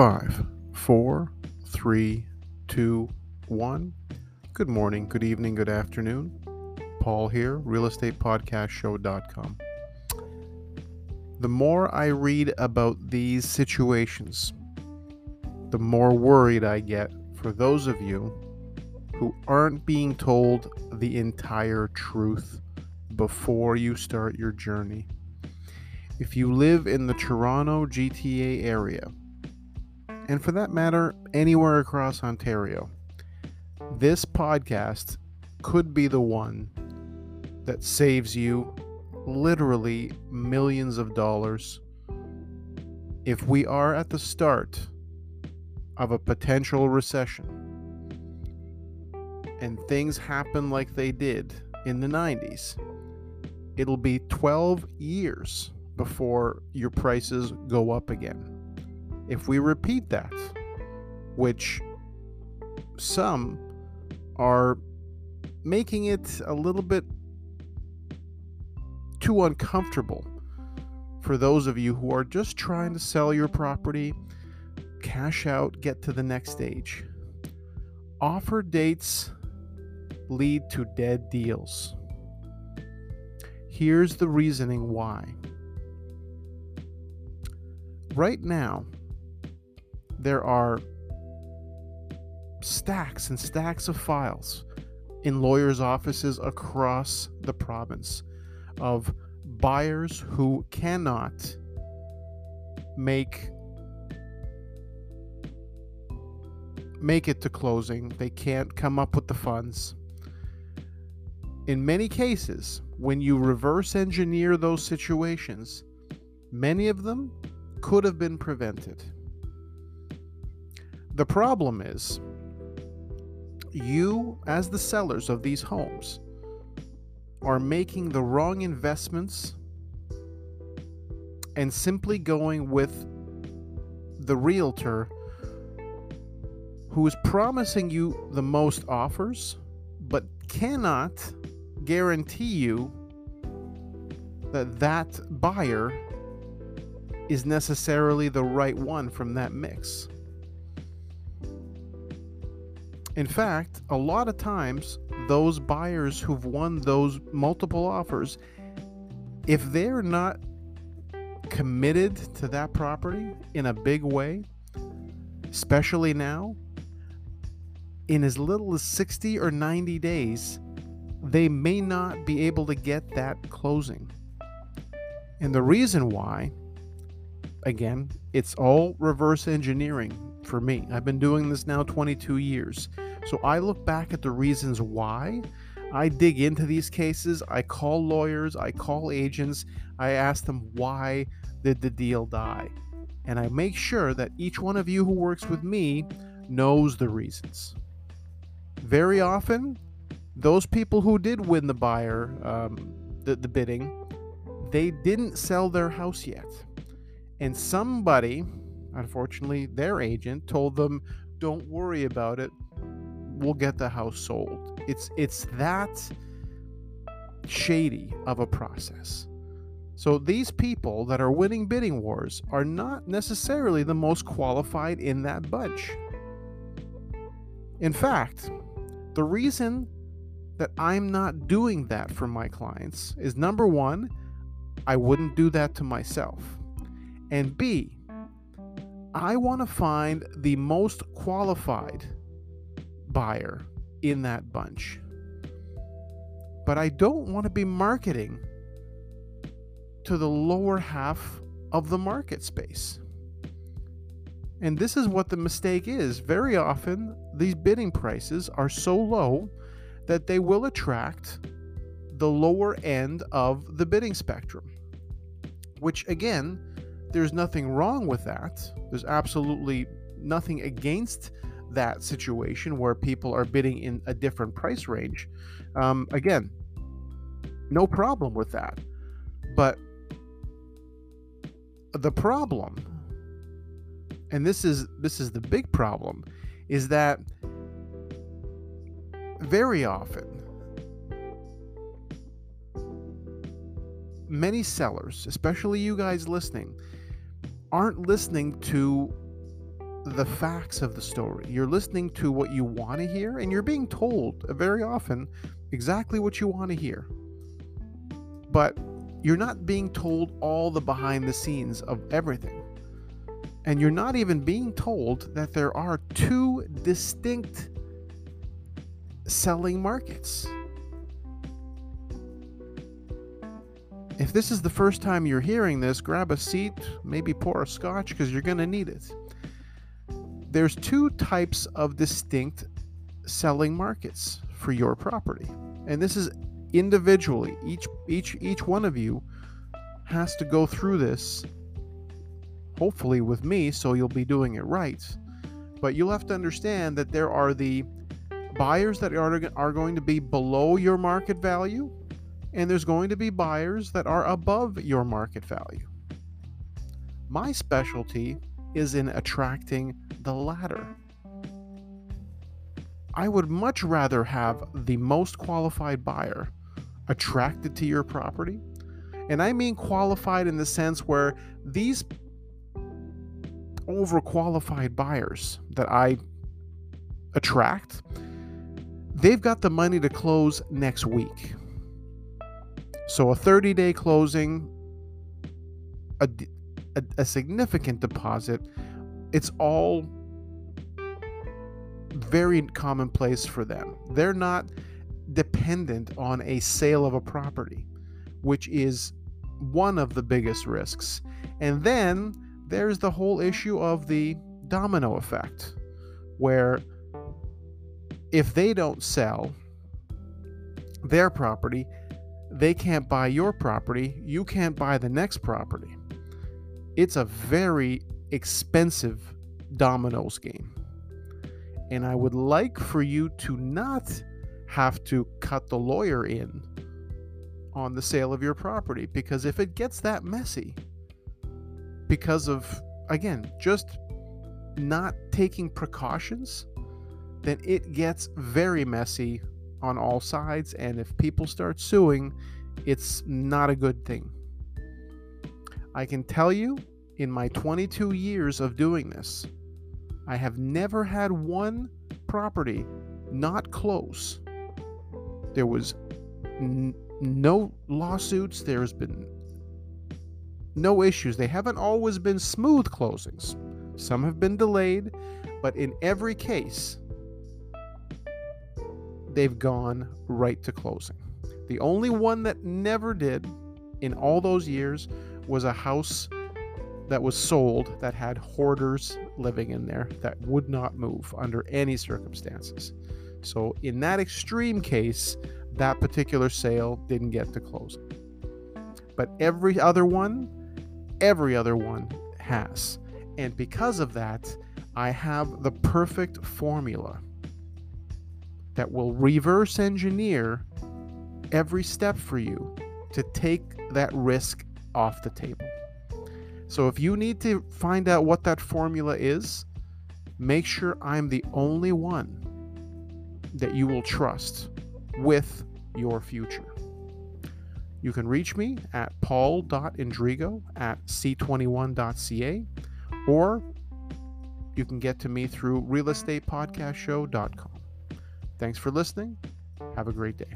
Five, four, three, two, one. Good morning, good evening, good afternoon. Paul here, realestatepodcastshow.com. The more I read about these situations, the more worried I get for those of you who aren't being told the entire truth before you start your journey. If you live in the Toronto GTA area, and for that matter, anywhere across Ontario, this podcast could be the one that saves you literally millions of dollars if we are at the start of a potential recession and things happen like they did in the 90s, it'll be 12 years before your prices go up again. If we repeat that, which some are making it a little bit too uncomfortable for those of you who are just trying to sell your property, cash out, get to the next stage. Offer dates lead to dead deals. Here's the reasoning why right now, there are stacks and stacks of files in lawyers' offices across the province of buyers who cannot make make it to closing. They can't come up with the funds. In many cases, when you reverse engineer those situations, many of them could have been prevented. The problem is, you, as the sellers of these homes, are making the wrong investments and simply going with the realtor who is promising you the most offers but cannot guarantee you that that buyer is necessarily the right one from that mix. In fact, a lot of times, those buyers who've won those multiple offers, if they're not committed to that property in a big way, especially now, in as little as 60 or 90 days, they may not be able to get that closing. And the reason why again, it's all reverse engineering for me. I've been doing this now 22 years. So I look back at the reasons why. I dig into these cases. I call lawyers, I call agents, I ask them why did the deal die? And I make sure that each one of you who works with me knows the reasons. Very often, those people who did win the buyer, um, the, the bidding, they didn't sell their house yet and somebody, unfortunately, their agent told them, "Don't worry about it. We'll get the house sold." It's it's that shady of a process. So these people that are winning bidding wars are not necessarily the most qualified in that bunch. In fact, the reason that I'm not doing that for my clients is number 1, I wouldn't do that to myself. And B, I want to find the most qualified buyer in that bunch. But I don't want to be marketing to the lower half of the market space. And this is what the mistake is. Very often, these bidding prices are so low that they will attract the lower end of the bidding spectrum, which again there's nothing wrong with that. There's absolutely nothing against that situation where people are bidding in a different price range. Um, again, no problem with that. But the problem, and this is this is the big problem, is that very often many sellers, especially you guys listening, aren't listening to the facts of the story. You're listening to what you want to hear, and you're being told very often exactly what you want to hear. But you're not being told all the behind the scenes of everything. And you're not even being told that there are two distinct selling markets. If this is the first time you're hearing this, grab a seat, maybe pour a scotch because you're going to need it. There's two types of distinct selling markets for your property. And this is individually. Each each each one of you has to go through this hopefully with me so you'll be doing it right. But you'll have to understand that there are the buyers that are, are going to be below your market value and there's going to be buyers that are above your market value. My specialty is in attracting the latter. I would much rather have the most qualified buyer attracted to your property. And I mean qualified in the sense where these overqualified buyers that I attract, they've got the money to close next week. So a 30 day closing, a, a, a significant deposit, it's all very commonplace for them. They're not dependent on a sale of a property, which is one of the biggest risks. And then there's the whole issue of the domino effect, where if they don't sell their property, they can't buy your property, you can't buy the next property. It's a very expensive dominoes game. And I would like for you to not have to cut the lawyer in on the sale of your property because if it gets that messy, because of, again, just not taking precautions, then it gets very messy on all sides. And if people start suing, it's not a good thing. I can tell you in my 22 years of doing this, I have never had one property not close there was n- no lawsuits. There's been no issues. They haven't always been smooth closings. Some have been delayed, but in every case, they've gone right to closing. The only one that never did in all those years was a house that was sold that had hoarders living in there that would not move under any circumstances. So, in that extreme case, that particular sale didn't get to closing. But every other one, every other one has. And because of that, I have the perfect formula that will reverse engineer every step for you to take that risk off the table. So if you need to find out what that formula is, make sure I'm the only one that you will trust with your future. You can reach me at paul.indrigo at c21.ca or you can get to me through realestatepodcastshow.com. Thanks for listening. Have a great day.